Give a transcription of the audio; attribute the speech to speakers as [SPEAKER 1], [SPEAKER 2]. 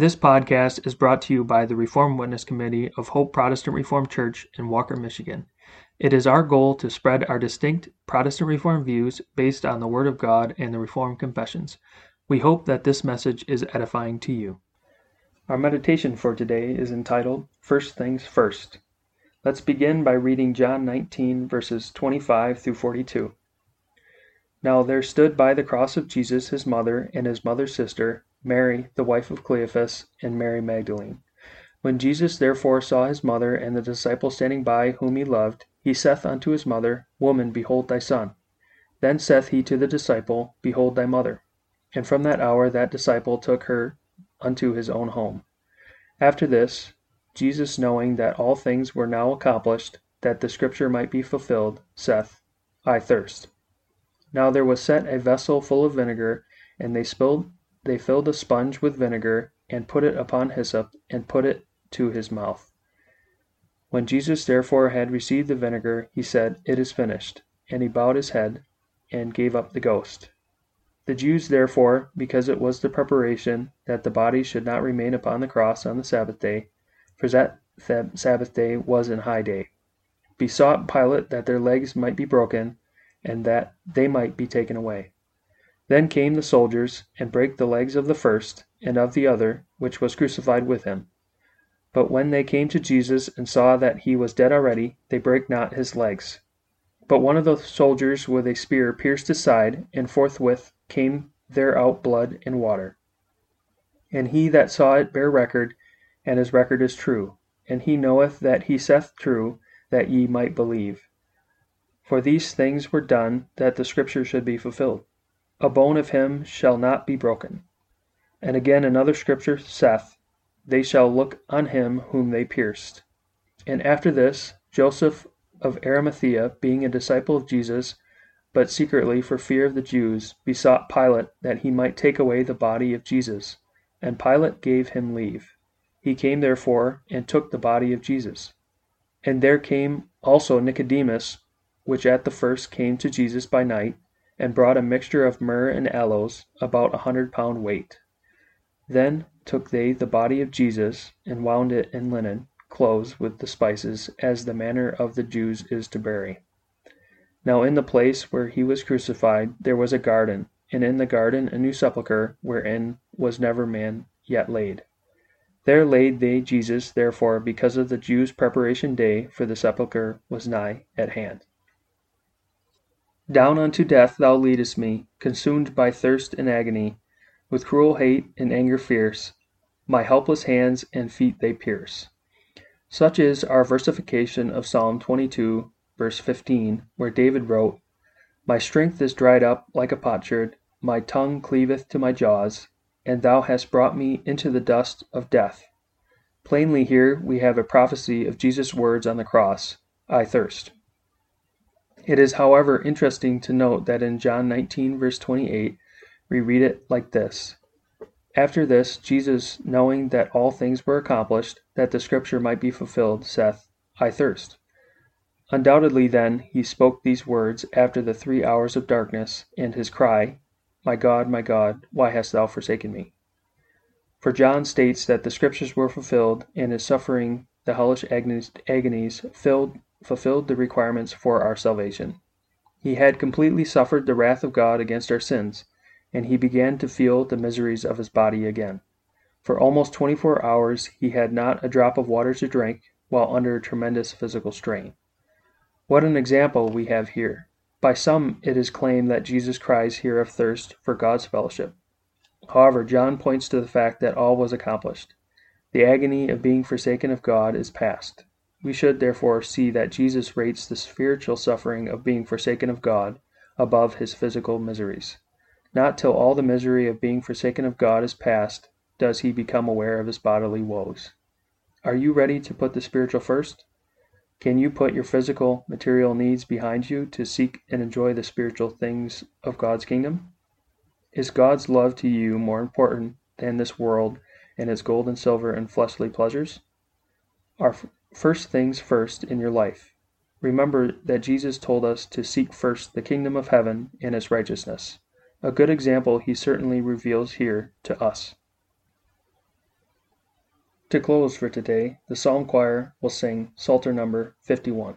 [SPEAKER 1] This podcast is brought to you by the Reformed Witness Committee of Hope Protestant Reformed Church in Walker, Michigan. It is our goal to spread our distinct Protestant Reformed views based on the Word of God and the Reformed Confessions. We hope that this message is edifying to you. Our meditation for today is entitled First Things First. Let's begin by reading John 19, verses 25 through 42. Now there stood by the cross of Jesus his mother and his mother's sister, Mary, the wife of Cleophas, and Mary Magdalene. When Jesus therefore saw his mother and the disciple standing by whom he loved, he saith unto his mother, Woman, behold thy son. Then saith he to the disciple, Behold thy mother. And from that hour that disciple took her unto his own home. After this, Jesus knowing that all things were now accomplished, that the scripture might be fulfilled, saith, I thirst. Now there was set a vessel full of vinegar, and they spilled they filled a sponge with vinegar, and put it upon hyssop, and put it to his mouth. When Jesus therefore had received the vinegar, he said, It is finished. And he bowed his head, and gave up the ghost. The Jews therefore, because it was the preparation that the body should not remain upon the cross on the Sabbath day, for that Sabbath day was an high day, besought Pilate that their legs might be broken, and that they might be taken away. Then came the soldiers, and brake the legs of the first, and of the other, which was crucified with him. But when they came to Jesus, and saw that he was dead already, they brake not his legs. But one of the soldiers with a spear pierced his side, and forthwith came there out blood and water. And he that saw it bare record, and his record is true. And he knoweth that he saith true, that ye might believe. For these things were done, that the scripture should be fulfilled. A bone of him shall not be broken. And again another scripture saith, They shall look on him whom they pierced. And after this, Joseph of Arimathea, being a disciple of Jesus, but secretly for fear of the Jews, besought Pilate that he might take away the body of Jesus. And Pilate gave him leave. He came therefore, and took the body of Jesus. And there came also Nicodemus, which at the first came to Jesus by night, and brought a mixture of myrrh and aloes, about a hundred pound weight. Then took they the body of Jesus, and wound it in linen clothes with the spices, as the manner of the Jews is to bury. Now in the place where he was crucified there was a garden, and in the garden a new sepulchre, wherein was never man yet laid. There laid they Jesus, therefore, because of the Jews' preparation day, for the sepulchre was nigh at hand. Down unto death thou leadest me, consumed by thirst and agony, with cruel hate and anger fierce, my helpless hands and feet they pierce. Such is our versification of Psalm 22, verse 15, where David wrote, My strength is dried up like a potsherd, my tongue cleaveth to my jaws, and thou hast brought me into the dust of death. Plainly here we have a prophecy of Jesus' words on the cross, I thirst. It is, however, interesting to note that in John 19, verse 28, we read it like this After this, Jesus, knowing that all things were accomplished, that the scripture might be fulfilled, saith, I thirst. Undoubtedly, then, he spoke these words after the three hours of darkness, and his cry, My God, my God, why hast thou forsaken me? For John states that the scriptures were fulfilled, and his suffering the hellish agonies filled fulfilled the requirements for our salvation. He had completely suffered the wrath of God against our sins, and he began to feel the miseries of his body again. For almost twenty four hours he had not a drop of water to drink, while under a tremendous physical strain. What an example we have here! By some it is claimed that Jesus cries here of thirst for God's fellowship. However, John points to the fact that all was accomplished. The agony of being forsaken of God is past. We should, therefore, see that Jesus rates the spiritual suffering of being forsaken of God above his physical miseries. Not till all the misery of being forsaken of God is past does he become aware of his bodily woes. Are you ready to put the spiritual first? Can you put your physical, material needs behind you to seek and enjoy the spiritual things of God's kingdom? Is God's love to you more important than this world and its gold and silver and fleshly pleasures? Are first things first in your life. Remember that Jesus told us to seek first the kingdom of heaven and its righteousness. A good example he certainly reveals here to us. To close for today, the Psalm Choir will sing Psalter number 51.